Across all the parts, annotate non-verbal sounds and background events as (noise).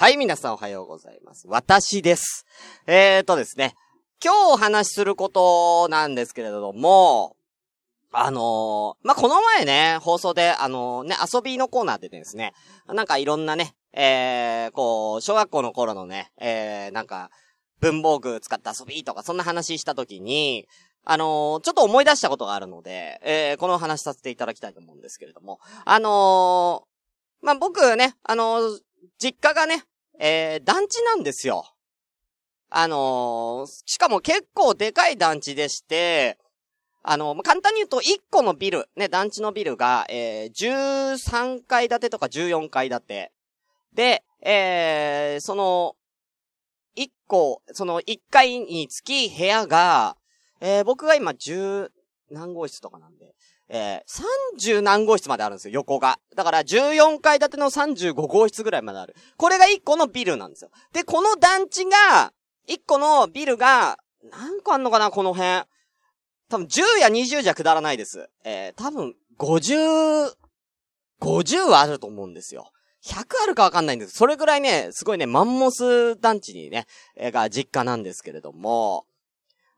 はい、皆さんおはようございます。私です。えーとですね、今日お話しすることなんですけれども、あのー、まあ、この前ね、放送で、あのー、ね、遊びのコーナーでですね、なんかいろんなね、えー、こう、小学校の頃のね、えー、なんか、文房具使った遊びとか、そんな話したときに、あのー、ちょっと思い出したことがあるので、えー、この話させていただきたいと思うんですけれども、あのー、まあ、僕ね、あのー、実家がね、えー、団地なんですよ。あのー、しかも結構でかい団地でして、あの、簡単に言うと1個のビル、ね、団地のビルが、えー、13階建てとか14階建て。で、えー、その、1個、その1階につき部屋が、えー、僕が今10何号室とかなんで、えー、30何号室まであるんですよ、横が。だから14階建ての35号室ぐらいまである。これが1個のビルなんですよ。で、この団地が、1個のビルが、何個あんのかな、この辺。多分10や20じゃくだらないです。えー、多分50、50はあると思うんですよ。100あるかわかんないんです。それぐらいね、すごいね、マンモス団地にね、えー、が実家なんですけれども、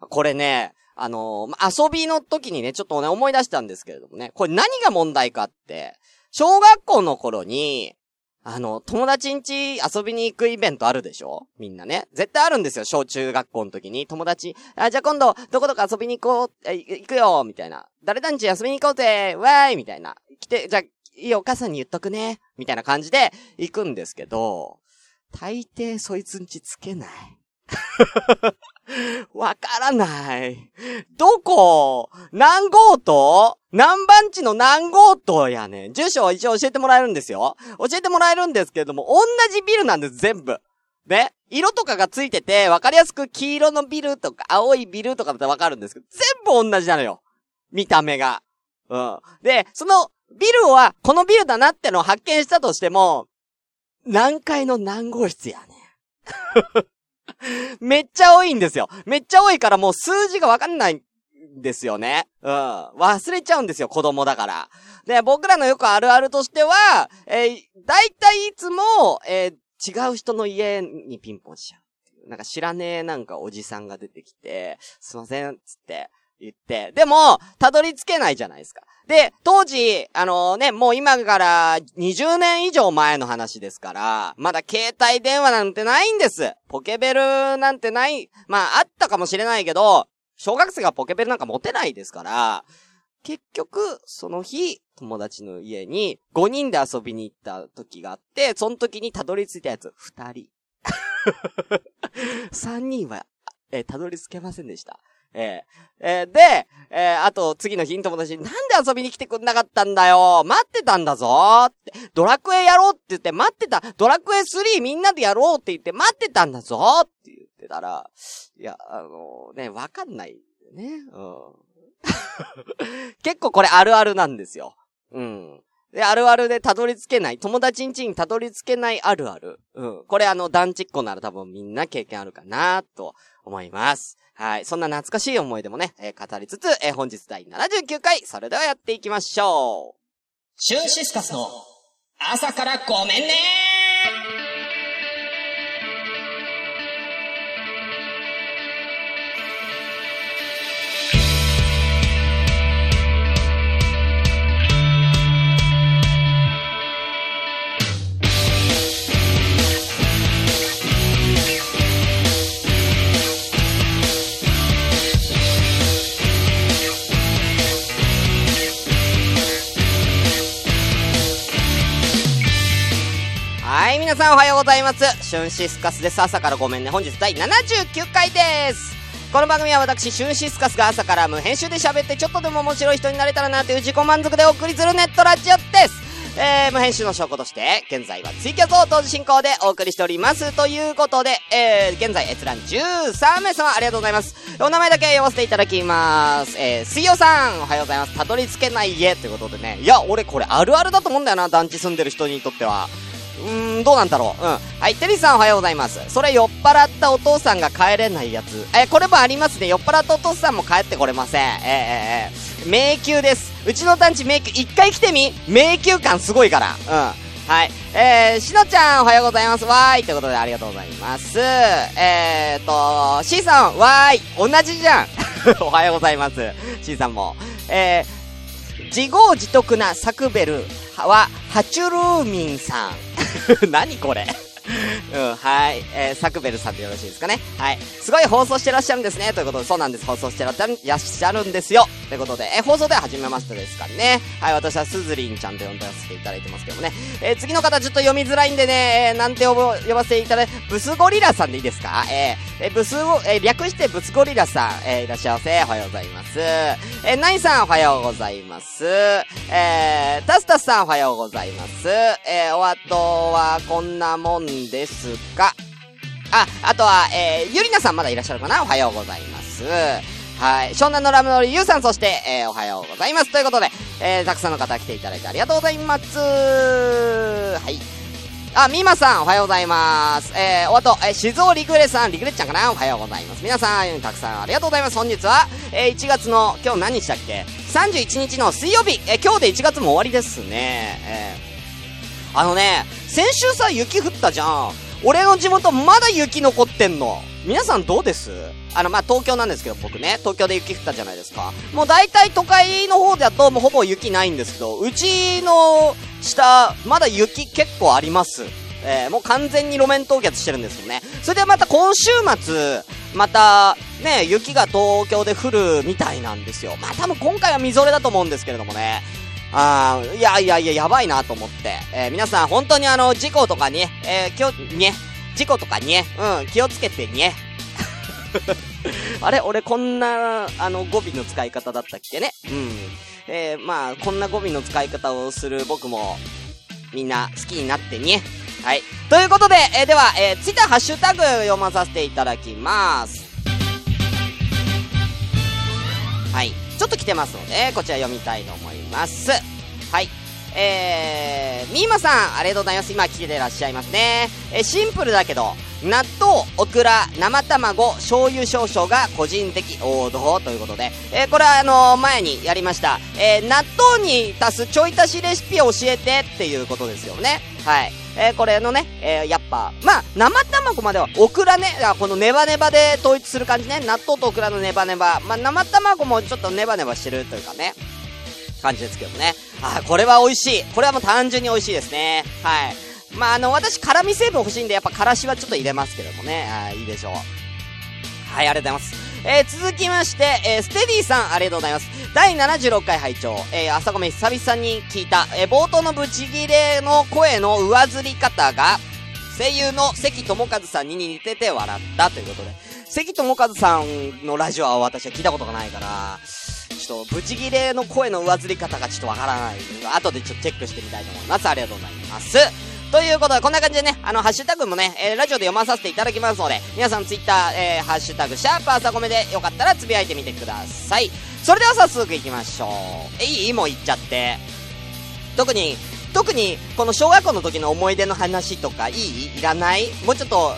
これね、あのー、遊びの時にね、ちょっとね、思い出したんですけれどもね、これ何が問題かって、小学校の頃に、あの、友達ん家遊びに行くイベントあるでしょ？みんなね。絶対あるんですよ、小中学校の時に。友達、あ、じゃあ今度、どこどこ遊びに行こう、え、行くよみたいな。誰だんち遊びに行こうぜわーいみたいな。来て、じゃあ、いい、お母さんに言っとくね。みたいな感じで行くんですけど、大抵そいつんちつけない。(laughs) わからない。どこ？何号棟？何番地の何号棟やねん。住所は一応教えてもらえるんですよ。教えてもらえるんですけれども、同じビルなんです、全部。ね色とかがついてて、わかりやすく黄色のビルとか、青いビルとかだったらわかるんですけど、全部同じなのよ。見た目が。うん。で、その、ビルは、このビルだなってのを発見したとしても、何階の何号室やねん。(laughs) めっちゃ多いんですよ。めっちゃ多いからもう数字がわかんないんですよね。うん。忘れちゃうんですよ、子供だから。で、僕らのよくあるあるとしては、えー、大体いつも、えー、違う人の家にピンポンしちゃう。なんか知らねえなんかおじさんが出てきて、すいません、つって言って。でも、たどり着けないじゃないですか。で、当時、あのね、もう今から20年以上前の話ですから、まだ携帯電話なんてないんです。ポケベルなんてない、まああったかもしれないけど、小学生がポケベルなんか持てないですから、結局、その日、友達の家に5人で遊びに行った時があって、その時にたどり着いたやつ2人。(laughs) 3人は、えたどり着けませんでした。えー、えー、で、えー、あと、次の日に友達に、なんで遊びに来てくんなかったんだよ待ってたんだぞって、ドラクエやろうって言って待ってた、ドラクエ3みんなでやろうって言って待ってたんだぞって言ってたら、いや、あのね、わかんないね。うん。(laughs) 結構これあるあるなんですよ。うん。で、あるあるでたどり着けない、友達ん家にたどり着けないあるある。うん。これあの、団地っ子なら多分みんな経験あるかなと思います。はい。そんな懐かしい思い出もね、えー、語りつつ、えー、本日第79回、それではやっていきましょう。シュンシスカスの朝からごめんねございます。シュンシスカスです。朝からごめんね。本日第79回です。この番組は私、シュンシスカスが朝から無編集で喋ってちょっとでも面白い人になれたらなという自己満足でお送りするネットラジオです。えー、無編集の証拠として、現在はツイキャスを同時進行でお送りしております。ということで、えー、現在閲覧13名様ありがとうございます。お名前だけ読ませていただきます。えー、水曜さん、おはようございます。たどり着けない家ということでね。いや、俺これあるあるだと思うんだよな、団地住んでる人にとっては。うーん、どうなんだろう。うん。はい、テリーさんおはようございます。それ酔っ払ったお父さんが帰れないやつ。え、これもありますね。酔っ払ったお父さんも帰ってこれません。え、えー、えー、迷宮です。うちの団地迷宮、一回来てみ迷宮感すごいから。うん。はい。えー、しのちゃん、おはようございます。わーい。ということで、ありがとうございます。えーと、C さん、わーい。同じじゃん。(laughs) おはようございます。C さんも。えー、自業自得なサクベルは、ハチュルーミンさん。(laughs) 何これ。うん、はい。えー、サクベルさんでよろしいですかね？はい。すごい放送してらっしゃるんですね。ということで、そうなんです。放送してらっしゃるらっしゃるんですよ。ということで、えー、放送では初めましてですかね？はい、私はスズリンちゃんと呼んでさせていただいてますけどもね。えー、次の方ちょっと読みづらいんでね、えー、なんて呼ば呼ばせていただいて、ブスゴリラさんでいいですか？え、えー、ブスゴ、えー、略してブスゴリラさん、えー、いらっしゃいませ。おはようございます。えー、ナイさんおはようございます。えー、タスタスさんおはようございます。えー、お後はこんなもんでですかあ、あとは、えー、ゆりなさんまだいらっしゃるかな？おはようございます。はい。湘南のラムノリゆうさん、そして、えー、おはようございます。ということで、えー、たくさんの方来ていただいてありがとうございます。はい。あ、みまさん、おはようございます。えー、おあと、えー、静尾リグレさん、リグレちゃんかな？おはようございます。皆さん、たくさんありがとうございます。本日は、えー、1月の、今日何日だっけ ?31 日の水曜日、えー、今日で1月も終わりですね。えー、あのね、先週さ、雪降ったじゃん。俺の地元まだ雪残ってんの。皆さんどうです？あの、まあ、東京なんですけど、僕ね、東京で雪降ったじゃないですか。もう大体都会の方だともうほぼ雪ないんですけど、うちの下、まだ雪結構あります。えー、もう完全に路面凍結してるんですよね。それでまた今週末、また、ね、雪が東京で降るみたいなんですよ。まあ、多分今回はみぞれだと思うんですけれどもね。あー、いやいやいや、やばいなと思って。えー、皆さん本当にあの、事故とかに、えー、気を、ね、事故とかに、うん、気をつけてね。(laughs) あれ俺こんな、あの、語尾の使い方だったっけね？うん。えー、まあ、こんな語尾の使い方をする僕も、みんな好きになってね。はい。ということで、えー、では、えー、ツイッターハッシュタグ読まさせていただきます。はい。ちょっと来てますので、こちら読みたいと思います。はい。えー、みーまさん、ありがとうございます。今来てらっしゃいますね。え、シンプルだけど、納豆、オクラ、生卵、醤油少々が個人的王道ということで、えー、これはあのー、前にやりました。えー、納豆に足すちょい足しレシピを教えてっていうことですよね。はい。えー、これのね、えー、やっぱ、まあ、生卵までは、オクラね、このネバネバで統一する感じね。納豆とオクラのネバネバ。まあ、生卵もちょっとネバネバしてるというかね。感じですけどね。あ、これは美味しい。これはもう単純に美味しいですね。はい。まあ、あの、私、辛味成分欲しいんで、やっぱ、辛子はちょっと入れますけどもね。あいいでしょう。はい、ありがとうございます。えー、続きまして、えー、ステディさん、ありがとうございます。第76回拝聴えー、朝ごめ久々に聞いた、えー、冒頭のブチギレの声の上ずり方が、声優の関智和さんに似てて笑ったということで、関智和さんのラジオは私は聞いたことがないから、ちょっと、ブチギレの声の上ずり方がちょっとわからない。後でちょっとチェックしてみたいと思います。ありがとうございます。ということで、こんな感じでね、あの、ハッシュタグもね、えー、ラジオで読まさせていただきますので、皆さんツイッター、えー、ハッシュタグ、シャープ朝コメでよかったらつぶやいてみてください。それでは早速行きましょう。え、い？もう行っちゃって。特に、特に、この小学校の時の思い出の話とか、いい？いらない？もうちょっと、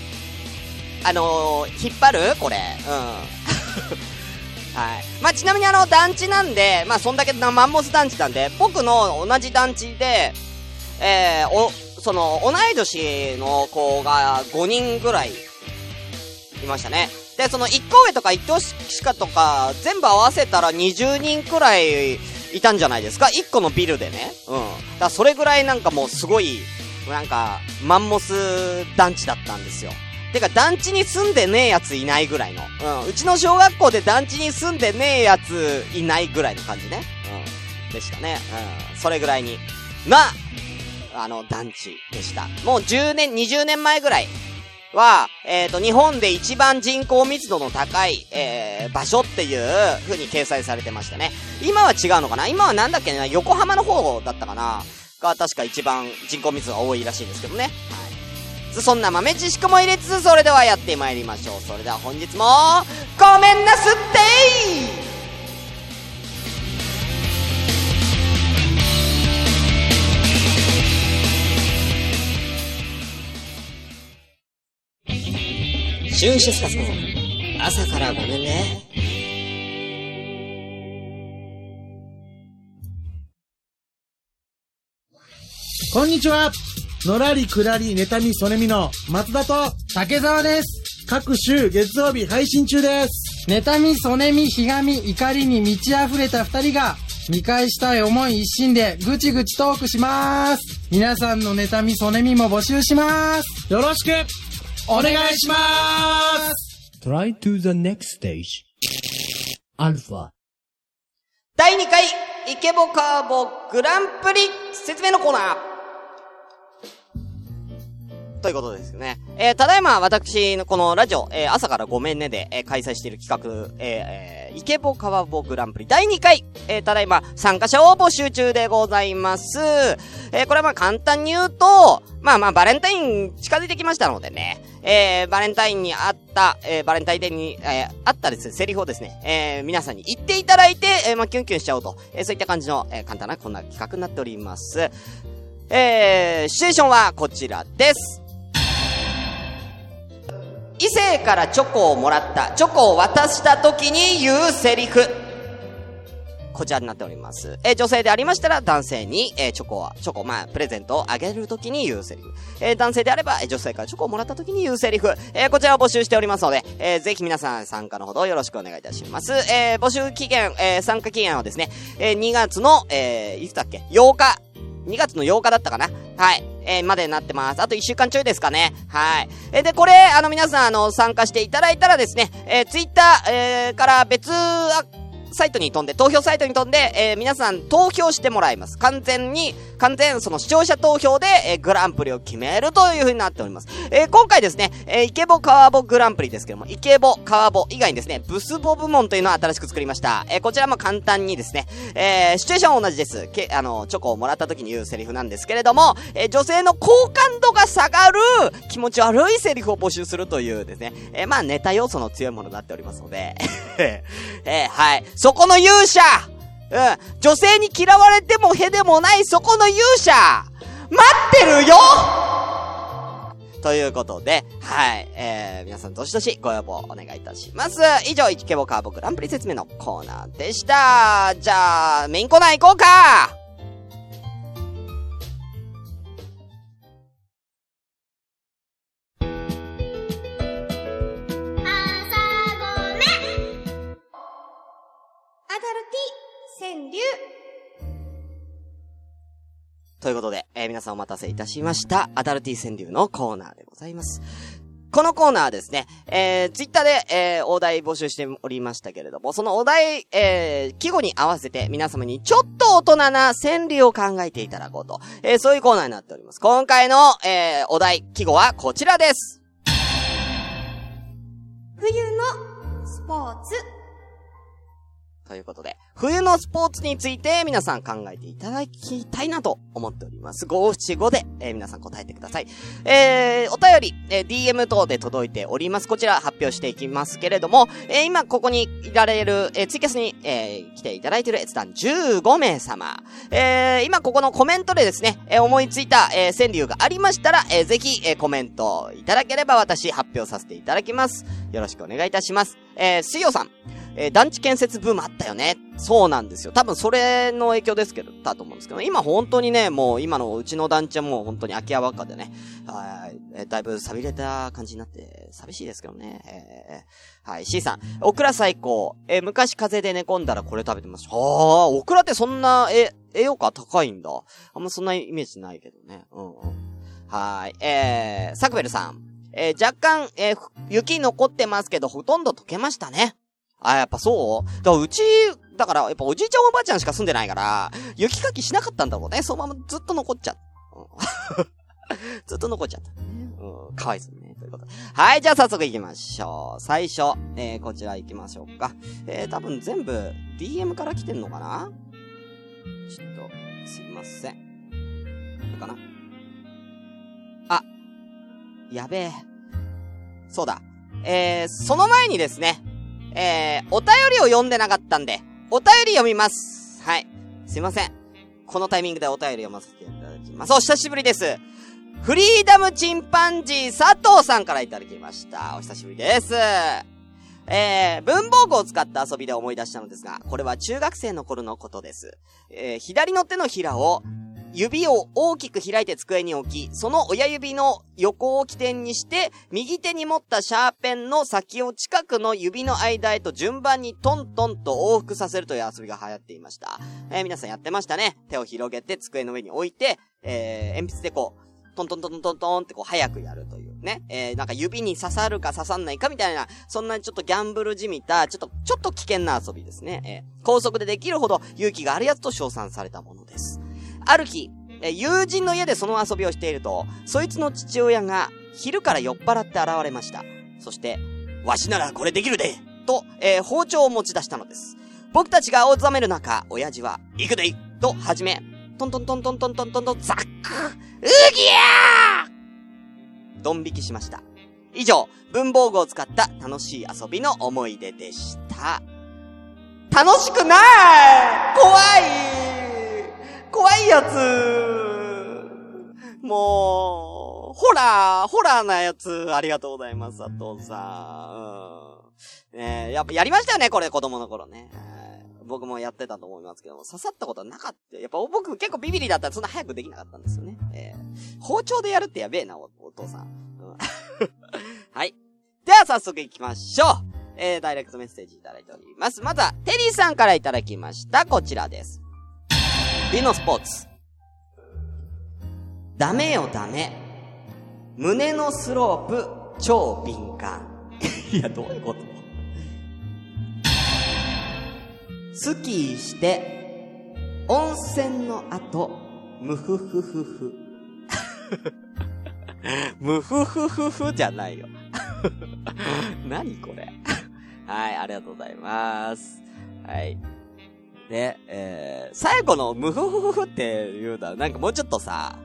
あのー、引っ張る？これ。うん。(laughs) はい。まあ、ちなみにあの、団地なんで、まあ、そんだけマンモス団地なんで、僕の同じ団地で、えー、お、その、同い年の子が5人ぐらい、いましたね。で、その、1個上とか1個下とか、全部合わせたら20人くらいいたんじゃないですか ?1 個のビルでね。うん。だからそれぐらいなんかもうすごい、なんか、マンモス団地だったんですよ。てか、団地に住んでねえやついないぐらいの。うん。うちの小学校で団地に住んでねえやついないぐらいの感じね。うん。でしたね。うん。それぐらいに。な、あの、団地でした。もう10年、20年前ぐらいは、えっ、ー、と、日本で一番人口密度の高い、えー、場所っていう風に掲載されてましたね。今は違うのかな？今はなんだっけな横浜の方だったかな？が確か一番人口密度が多いらしいんですけどね。はい。そんな豆知識も入れつつ、それではやってまいりましょう。それでは本日も、ごめんなすってーシュンシスカスの朝からごめんね。こんにちは。のらりくらり、妬み、そねみの松田と竹澤です。各週月曜日配信中です。妬み、そねみ、ひがみ、怒りに満ち溢れた二人が、見返したい思い一心でぐちぐちトークします。皆さんの妬み、そねみも募集します。よろしくお願いします。Try to the next stage. Alpha. 第2回、イケボカーボグランプリ説明のコーナー。ということですよね。えーただいま私のこのラジオ、えー朝からごめんねで、えー開催している企画、えーえーイケボカワボグランプリ第2回、えーただいま参加者を募集中でございます。えーこれはまあ簡単に言うと、まあまあバレンタイン近づいてきましたのでね、えーバレンタインにあった、えーバレンタインデーに、えーあったですね、セリフをですね、えー皆さんに言っていただいて、えーまあキュンキュンしちゃおうと、えーそういった感じの、えー簡単なこんな企画になっております。えー、シチュエーションはこちらです。異性からチョコをもらった、チョコを渡した時に言うセリフ。こちらになっております。えー女性でありましたら男性に、えーチョコは、チョコ、まあ、プレゼントをあげる時に言うセリフ。えー男性であれば、え女性からチョコをもらった時に言うセリフ。えーこちらを募集しておりますので、えーぜひ皆さん参加のほどよろしくお願いいたします。えー募集期限、えー参加期限はですね、えー2月の、えーいつだっけ ?8 日。2月の8日だったかな？はい。えーまでなってます。あと1週間ちょいですかね。はい。えーで、これ、あの、皆さん、あの、参加していただいたらですね、えー、ツイッター、えーから別、サイトに飛んで、投票サイトに飛んで、えー皆さん投票してもらいます。完全に、完全その視聴者投票で、えーグランプリを決めるという風になっております。えー今回ですね、えーイケボカワボグランプリですけども、イケボカワボ以外にですね、ブスボ部門というのを新しく作りました。えーこちらも簡単にですね、えーシチュエーションは同じです。け、あの、チョコをもらった時に言うセリフなんですけれども、えー女性の好感度が下がる気持ち悪いセリフを募集するというですね、えーまあネタ要素の強いものになっておりますので、(laughs) えーはい。そこの勇者うん。女性に嫌われてもへでもないそこの勇者待ってるよということで、はい。えー、皆さんどしどしご要望お願いいたします。以上、イケボカーボグランプリ説明のコーナーでした。じゃあ、メインコーナー行こうかさんお待たせいたしました。アダルティ川柳のコーナーでございます。このコーナーはですね、えー、ツイッターで、えー、お題募集しておりましたけれども、そのお題、えー、季語に合わせて皆様にちょっと大人な川柳を考えていただこうと、えー、そういうコーナーになっております。今回の、えー、お題、季語はこちらです。冬のスポーツということで、冬のスポーツについて皆さん考えていただきたいなと思っております。五七五で、えー皆さん答えてください。えー、お便り、えー DM 等で届いております。こちら発表していきますけれども、えー今ここにいられる、えーツイキャスに、えー来ていただいている閲覧15名様。えー今ここのコメントでですね、えー思いついた、えー川柳がありましたら、えーぜひ、えーコメントいただければ私発表させていただきます。よろしくお願いいたします。えー、水曜さん。えー団地建設ブームあったよね。そうなんですよ。多分それの影響ですけど、だと思うんですけど、今本当にね、もう今のうちの団地はもう本当に空き家ばっかでね、はい、えーだいぶ錆びれた感じになって、寂しいですけどね。えーはい、C さん、オクラ最高。えー昔風邪で寝込んだらこれ食べてました。はあ、オクラってそんな、え、栄養価高いんだ。あんまそんなイメージないけどね。うんうん。はい、えー、サクベルさん。えー若干、えー雪残ってますけど、ほとんど溶けましたね。あ、やっぱそう？だからうち、だから、やっぱおじいちゃんおばあちゃんしか住んでないから、雪かきしなかったんだろうね。そのままずっと残っちゃう。うん (laughs) ずっと残っちゃった。うん、かわいそうね。ということで。はい、じゃあ早速行きましょう。最初、えー、こちら行きましょうか。えー、多分全部 DM から来てんのかな？ちょっと、すいません。これかな、やべえ。そうだ。えー、その前にですね、えー、お便りを読んでなかったんで、お便り読みます。はい。すいません。このタイミングでお便り読ませていただきます。お久しぶりです。フリーダムチンパンジー佐藤さんからいただきました。お久しぶりです。えー、文房具を使った遊びで思い出したのですが、これは中学生の頃のことです。えー、左の手のひらを、指を大きく開いて机に置き、その親指の横を起点にして、右手に持ったシャーペンの先を近くの指の間へと順番にトントンと往復させるという遊びが流行っていました。えー、皆さんやってましたね。手を広げて机の上に置いて、えー、鉛筆でこう、トントントントントンってこう早くやるというね。えー、なんか指に刺さるか刺さんないかみたいな、そんなちょっとギャンブルじみた、ちょっと、ちょっと危険な遊びですね。えー、高速でできるほど勇気があるやつと称賛されたものです。ある日、え友人の家でその遊びをしていると、そいつの父親が昼から酔っ払って現れました。そして、わしならこれできるでと、えー、包丁を持ち出したのです。僕たちが青ざめる中、親父は、行くでいと始め、トントントントントントントンとザックうぎやードン引きしました。以上、文房具を使った楽しい遊びの思い出でした。楽しくない怖い怖いやつもう、ホラー、ホラーなやつ、ありがとうございます、佐藤さん。うん。ねやっぱやりましたよね、これ、子供の頃ね。僕もやってたと思いますけども、刺さったことはなかった。やっぱ僕結構ビビリだったらそんな早くできなかったんですよね。えー、包丁でやるってやべえな、おお父さん。うん、(laughs) はい。では早速行きましょう。えー、ダイレクトメッセージいただいております。まずは、テリーさんからいただきました。こちらです。ビノスポーツ。ダメよダメ。胸のスロープ、超敏感。(laughs) いや、どういうこと？スキーして、温泉の後、ムフフフフ。(laughs) ムフフフフじゃないよ。(laughs) 何これ？はい、ありがとうございます。はい。で、えー、最後のムフフフって言うのは、なんかもうちょっとさ、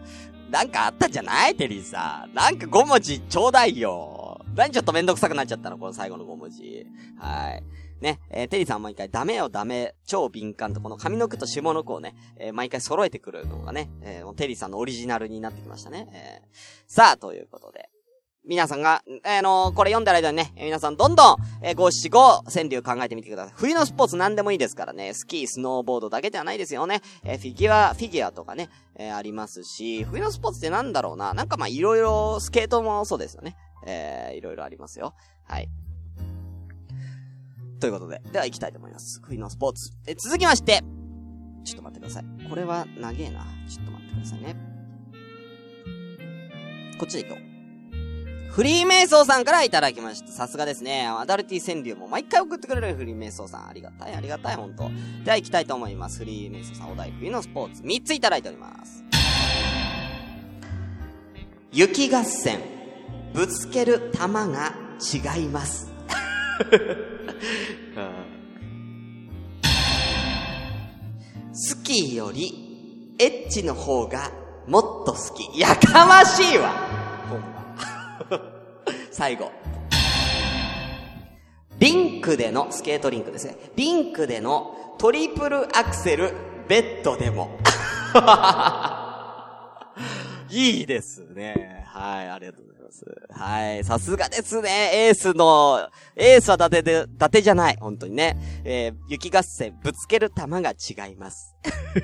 なんかあったんじゃないテリーさ。なんか5文字ちょうだいよ。何ちょっとめんどくさくなっちゃったのこの最後の5文字。はい。ね、えー、テリーさん毎回ダメよダメ、超敏感とこの上の句と下の句をね、えー、毎回揃えてくるのがね、えー、テリーさんのオリジナルになってきましたね。えー、さあ、ということで。皆さんが、あのー、これ読んだ間にね、皆さんどんどん、えー、五七五、川柳考えてみてください。冬のスポーツ何でもいいですからね、スキー、スノーボードだけではないですよね。えー、フィギュア、フィギュアとかね、え、ありますし、冬のスポーツってなんだろうな。なんかまあいろいろ、スケートもそうですよね。えー、いろいろありますよ。はい。ということで、では行きたいと思います。冬のスポーツ。え、続きまして、ちょっと待ってください。これは長えな。ちょっと待ってくださいね。こっちで行こう。フリーメイソーさんからいただきました。さすがですね。アダルティ川柳も毎回送ってくれるフリーメイソーさん。ありがたい、ありがたい、ほんと。では行きたいと思います。フリーメイソーさんお題冬のスポーツ3ついただいております。雪合戦。ぶつける玉が違います。(laughs) スキーより、エッチの方がもっと好き。やかましいわ。最後。リンクでの、スケートリンクですね。リンクでのトリプルアクセル、ベッドでも。いいですね。はい、ありがとうございます。はい、さすがですね。エースの、エースは伊達で、伊達じゃない。本当にね。えー、雪合戦、ぶつける球が違います。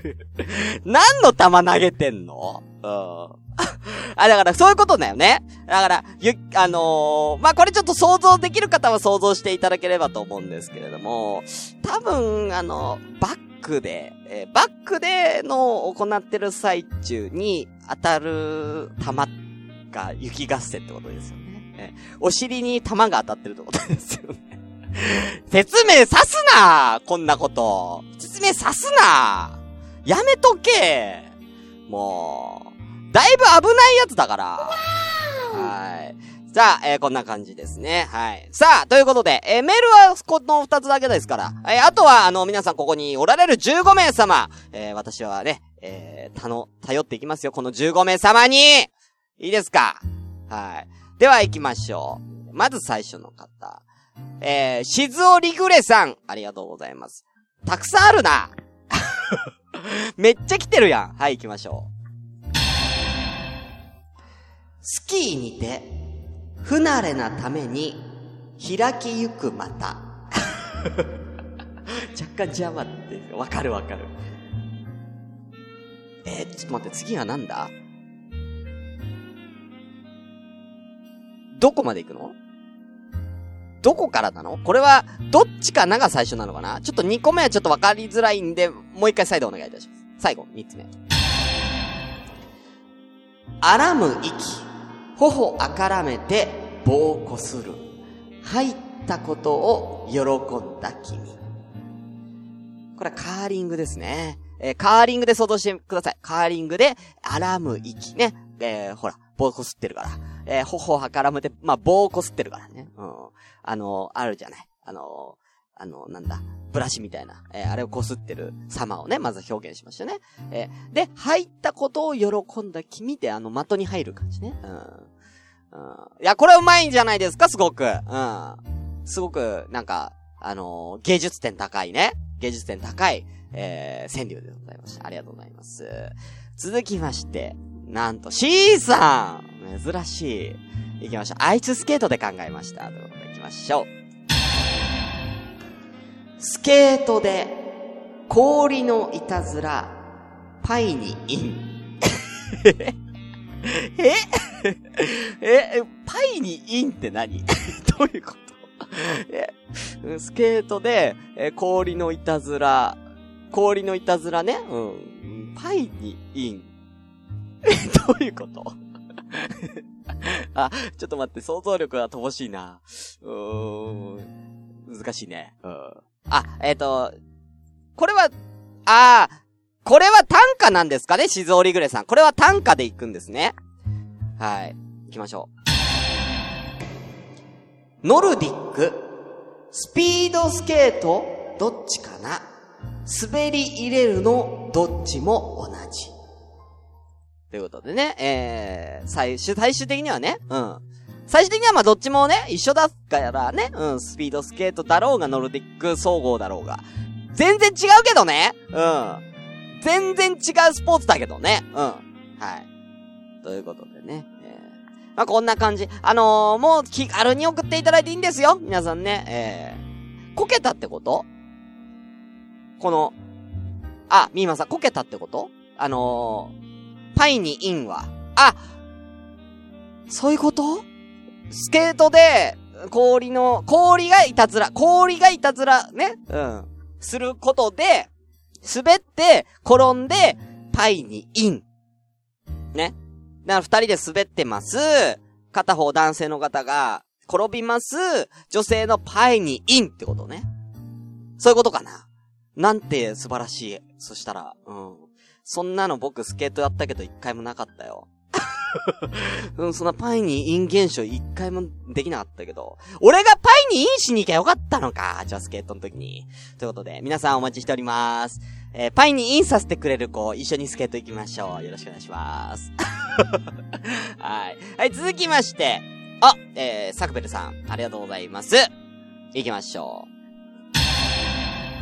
(laughs) 何の球投げてんの？うん。(laughs) あ、だからそういうことだよね。だから、ゆ、あのー、まあ、これちょっと想像できる方は想像していただければと思うんですけれども、多分、あの、バックで、えー、バックでの行ってる最中に当たる弾が雪合戦ってことですよね。えー、お尻に弾が当たってるってことですよね。(laughs) 説明さすなこんなこと。説明さすなやめとけもう、だいぶ危ないやつだから。さあ、えー、こんな感じですね。はい。さあ、ということで、えー、メールはこの二つだけですから、えー、あとは、あの、皆さんここにおられる15名様、え、私はね、えー、たの、頼っていきますよ、この15名様にいいですか？はい。では行きましょう。まず最初の方。えー、しずおりぐれさん、ありがとうございます。たくさんあるな (laughs) めっちゃ来てるやん。はい、行きましょう。スキーにて、不慣れなために開きゆくまた。(laughs) 若干邪魔って、わかるわかる。えー、ちょっと待って、次はなんだ？どこまで行くの？どこからなの？これは、どっちかなが最初なのかな？ちょっと2個目はちょっとわかりづらいんで、もう一回再度お願いいたします。最後、3つ目。あらむ息、頬あからめて棒をこする。入ったことを喜んだ君。これはカーリングですね。えー、カーリングで想像してください。カーリングで、あらむ息ね。えー、ほら、棒こすってるから。えー、頬はからめて、まあ、棒をこすってるからね。うん。あのー、あるじゃない。あのー、あのー、なんだ、ブラシみたいな、えー、あれをこすってる様をね、まず表現しましたね。えー、で、入ったことを喜んだ君で、あの、的に入る感じね。うん。いや、これうまいんじゃないですか、すごく。うん。すごく、なんか、あのー、芸術点高いね。芸術点高い、えー、川柳でございました。ありがとうございます。続きまして、なんと、C さん珍しい。行きましょう。アイススケートで考えました。ということで行きましょう。スケートで、氷のいたずら、パイにイン。(laughs) え？(laughs) え、パイにインって何？(laughs) どういうこと？え、スケートで、え、氷のいたずら、氷のいたずらね、うん。パイにイン。え、(laughs) どういうこと？あ、ちょっと待って、想像力が乏しいな。うーん。難しいね。うん。あ、えっ、ー、と、これは、ああ、これは短歌なんですかね？静織ぐれさん。これは短歌で行くんですね。はい。行きましょう。ノルディック、スピードスケート、どっちかな？滑り入れるの、どっちも同じ。ということでね、えー、最終、最終的にはね、うん。最終的にはまあどっちもね、一緒だからね、うん、スピードスケートだろうが、ノルディック総合だろうが。全然違うけどねうん。全然違うスポーツだけどね。うん。はい。ということでね、えー、まあこんな感じ。あのー、もう気軽に送っていただいていいんですよ。皆さんね、えー、こけたってこと？この、あ、みーまさん、こけたってこと？あのー、パイにインは、あ、そういうこと？スケートで、氷の、氷がいたずら、氷がいたずら、ね、うん、することで、滑って、転んで、パイにイン。ね。だから二人で滑ってます。片方男性の方が、転びます。女性のパイにインってことね。そういうことかな。なんて素晴らしい。そしたら、うん。そんなの僕スケートやったけど一回もなかったよ。(laughs) うん、そんなパイにイン現象一回もできなかったけど、俺がパイにインしに行きゃよかったのか。じゃあスケートの時に。ということで、皆さんお待ちしております。えー、パイにインさせてくれる子、一緒にスケート行きましょう。よろしくお願いします。(laughs) はい。はい、続きまして。あ、えー、サクベルさん、ありがとうございます。行きましょ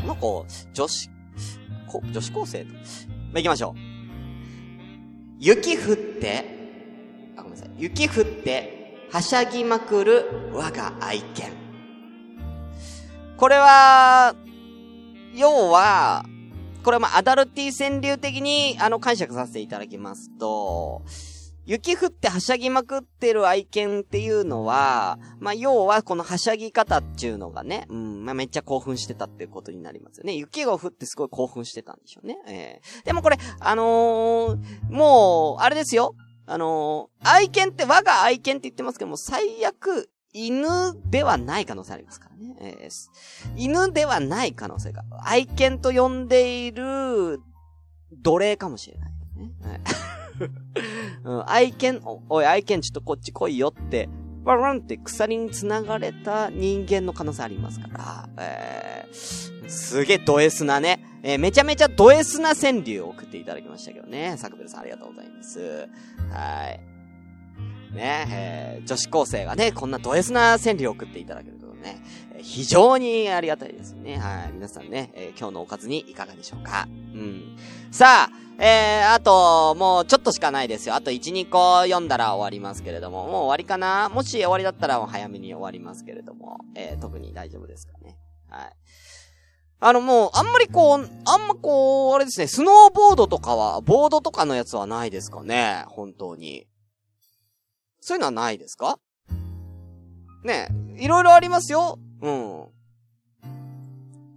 う。なんか、女子、こ、女子高生？ま、行きましょう。雪降って、あ、ごめんなさい。雪降って、はしゃぎまくる我が愛犬。これは、要は、これはまあ、アダルティ川柳的に、あの、解釈させていただきますと、雪降ってはしゃぎまくってる愛犬っていうのは、まあ、要はこのはしゃぎ方っていうのがね、うん、まあ、めっちゃ興奮してたっていうことになりますよね。雪が降ってすごい興奮してたんでしょうね。えー、でもこれ、あのー、もう、あれですよ。あのー、愛犬って我が愛犬って言ってますけども、最悪、犬ではない可能性ありますからね。えー、犬ではない可能性が。愛犬と呼んでいる、奴隷かもしれない、ね。はい (laughs) うん、愛犬、お、おい愛犬ちょっとこっち来いよって、バランって鎖に繋がれた人間の可能性ありますから、えー、すげえド S なね、えー、めちゃめちゃド S な川柳を送っていただきましたけどね。サクベルさんありがとうございます。はい。ね、えー、女子高生がね、こんなド S な川柳を送っていただけるとね、非常にありがたいですね。はい。皆さんね、えー、今日のおかずにいかがでしょうか？うん。さあ、えー、あと、もうちょっとしかないですよ。あと1、2個読んだら終わりますけれども、もう終わりかな？もし終わりだったらもう早めに終わりますけれども、えー、特に大丈夫ですかね。はい。あのもう、あんまりこう、あんまこう、あれですね、スノーボードとかは、ボードとかのやつはないですかね？本当に。そういうのはないですか？ねいろいろありますよ。うん。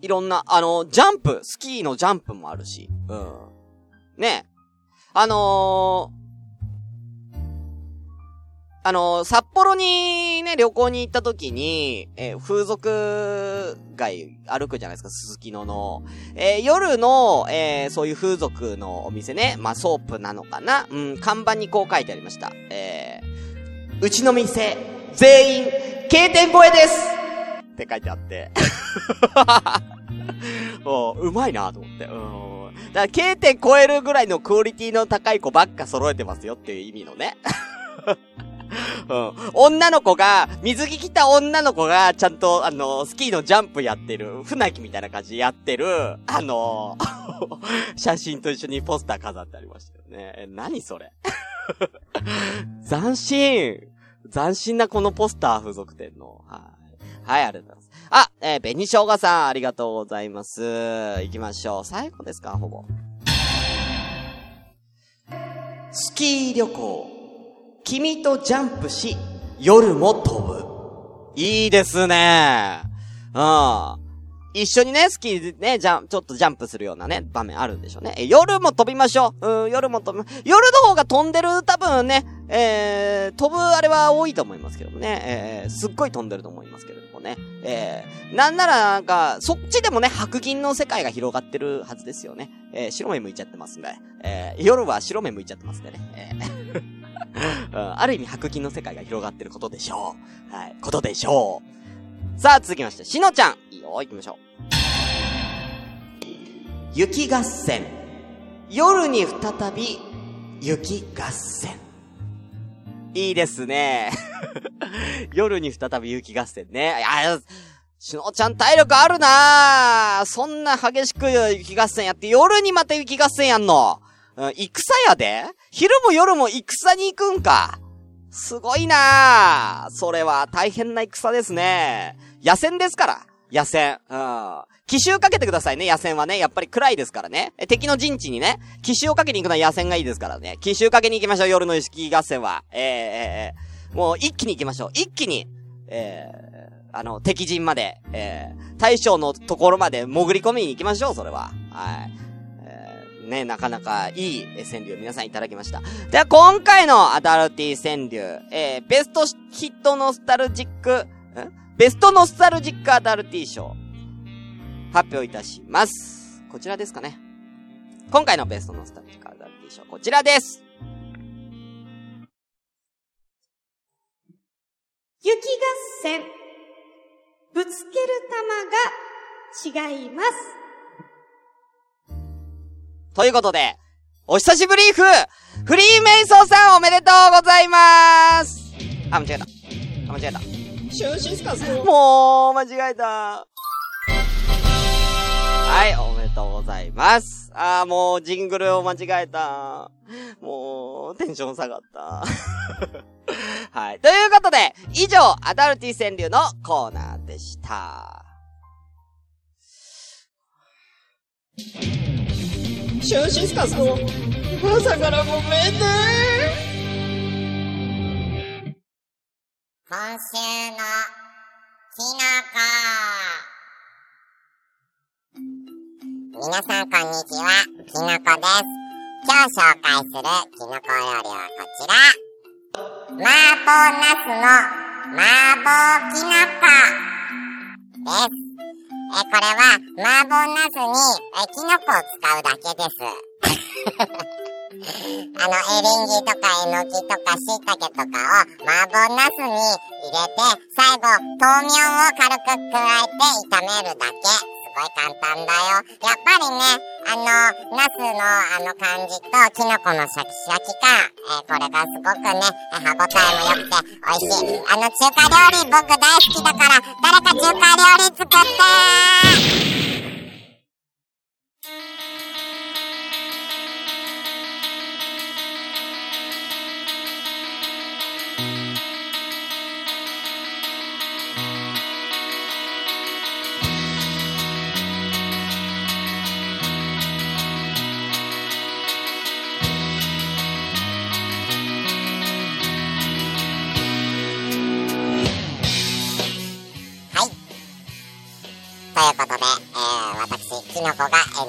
いろんな、あの、ジャンプ、スキーのジャンプもあるし。うん。ねあのー、あのー、札幌にね、旅行に行った時に、えー風俗街歩くじゃないですか、すすきのの。えー夜の、えそういう風俗のお店ね、まあ、ソープなのかなうん、看板にこう書いてありました。えーうちの店、全員、K 点超えですって書いてあって。お (laughs) ううまいなと思って。うん。だから K 点超えるぐらいのクオリティの高い子ばっか揃えてますよっていう意味のね。(laughs) うん。女の子が、水着着た女の子が、ちゃんと、あの、スキーのジャンプやってる、船木みたいな感じでやってる、あの、(laughs) 写真と一緒にポスター飾ってありましたよね。え、何それ？斬新斬新なこのポスター付属店の。はい。はい、ありがとうございます。あ、えー、紅生姜さん、ありがとうございます。行きましょう。最後ですかほぼ。スキー旅行。君とジャンプし、夜も飛ぶ。いいですね。うん。一緒にね、スキーでね、ジャン、ちょっとジャンプするようなね、場面あるんでしょうね。え、夜も飛びましょう。うん、夜も飛び、夜の方が飛んでる多分ね、えー、飛ぶあれは多いと思いますけどもね。えー、すっごい飛んでると思いますけれどもね。えー、なんならなんか、そっちでもね、白銀の世界が広がってるはずですよね。えー、白目向いちゃってますんで。えー、夜は白目向いちゃってますんでね。えー (laughs) うん、ある意味白銀の世界が広がってることでしょう。はい、ことでしょう。さあ、続きまして、しのちゃん。いい、行きましょう。雪合戦。夜に再び、雪合戦。いいですね。(laughs) 夜に再び雪合戦ね。いや、しのちゃん体力あるなそんな激しく雪合戦やって、夜にまた雪合戦やんの。うん、戦やで昼も夜も戦に行くんか。すごいなそれは大変な戦ですね。野戦ですから。野戦。うん。奇襲かけてくださいね、野戦はね。やっぱり暗いですからね。敵の陣地にね、奇襲をかけに行くのは野戦がいいですからね。奇襲かけに行きましょう、夜の雪合戦は。えー、えー、もう一気に行きましょう。一気に、えー、あの、敵陣まで、えー、大将のところまで潜り込みに行きましょう、それは。はい。ね、なかなかいい川柳を皆さんいただきました。では、今回のアダルティ川柳、えー、ベストヒットノスタルジック、ベストノスタルジックアダルティ賞、発表いたします。こちらですかね。今回のベストノスタルジックアダルティ賞、こちらです。雪合戦。ぶつける球が違います。ということで、お久しぶりフフリーメイソーさんおめでとうございますあ、間違えた。あ、間違えた。シュンシスカスもう、間違えた。はい、おめでとうございます。あー、もう、ジングルを間違えた。もう、テンション下がった。(laughs) はい。ということで、以上、アダルティ川柳のコーナーでした。シュンシスカスの朝からごめんね今週のきのこ。皆さんこんにちは、きのこです。今日紹介するきのこ料理はこちら。麻婆ナスの麻婆きのこです。え、これは麻婆ナスにえきのこを使うだけです。(laughs) あの、エリンギとかえのきとか椎茸とかを麻婆ナスに入れて、最後、豆苗を軽く加えて炒めるだけ。すごい簡単だよ。やっぱりね、あの、ナスのあの感じとキノコのシャキシャキ感、えーこれがすごくね、え歯応えも良くて美味しい。あの、中華料理僕大好きだから、誰か中華料理作って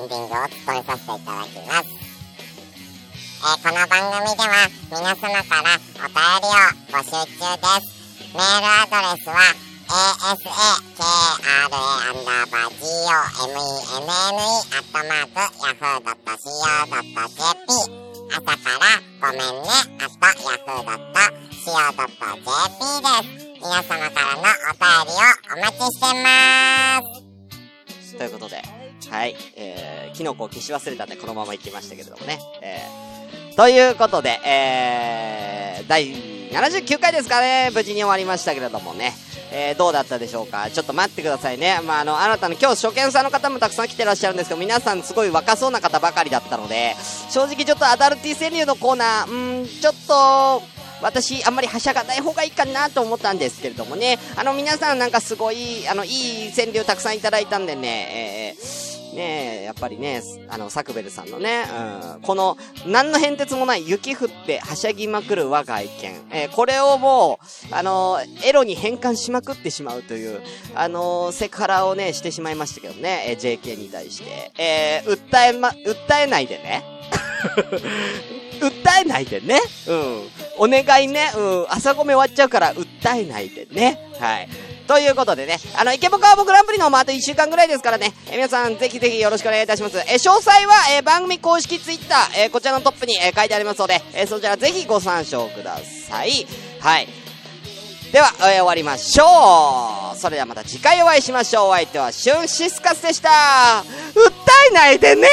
ンディングを務めさせていただきます。えーこの番組では皆様からお便りを募集中です。メールアドレスは asakra-gomenne-yahoo.co.jp 朝からごめんね yahoo.co.jp です。皆様からのお便りをお待ちしてます。ということで、はい、えー、キノコを消し忘れたんでこのまま行きましたけれどもね。えー、ということで、えー、第79回ですかね、無事に終わりましたけれどもね。えー、どうだったでしょうか？ちょっと待ってくださいね。まあ、あの、あなたの今日初見さんの方もたくさん来てらっしゃるんですけど、皆さんすごい若そうな方ばかりだったので、正直ちょっとアダルティ川柳のコーナー、うーん、ちょっと、私、あんまりはしゃがない方がいいかなと思ったんですけれどもね。あの、皆さんなんかすごい、あの、いい川柳たくさんいただいたんでね、えーねえ、やっぱりね、あの、サクベルさんのね、うん、この、何の変哲もない雪降ってはしゃぎまくる我が愛犬。えーこれをもう、あのエロに変換しまくってしまうという、あのセクハラをね、してしまいましたけどね、えー JK に対して。えー訴えま、訴えないでね。(laughs) 訴えないでね。うん。お願いね。うん。朝ごめ終わっちゃうから、訴えないでね。はい。ということでね、あの、イケボカーボグランプリの方もあと1週間ぐらいですからね、え皆さんぜひぜひよろしくお願いいたします。え詳細は、え番組公式ツイッター、えこちらのトップに、え書いてありますので、えそちらぜひご参照ください。はい。では、え終わりましょう。それではまた次回お会いしましょう。お相手は、シュンシスカスでした。訴えないでね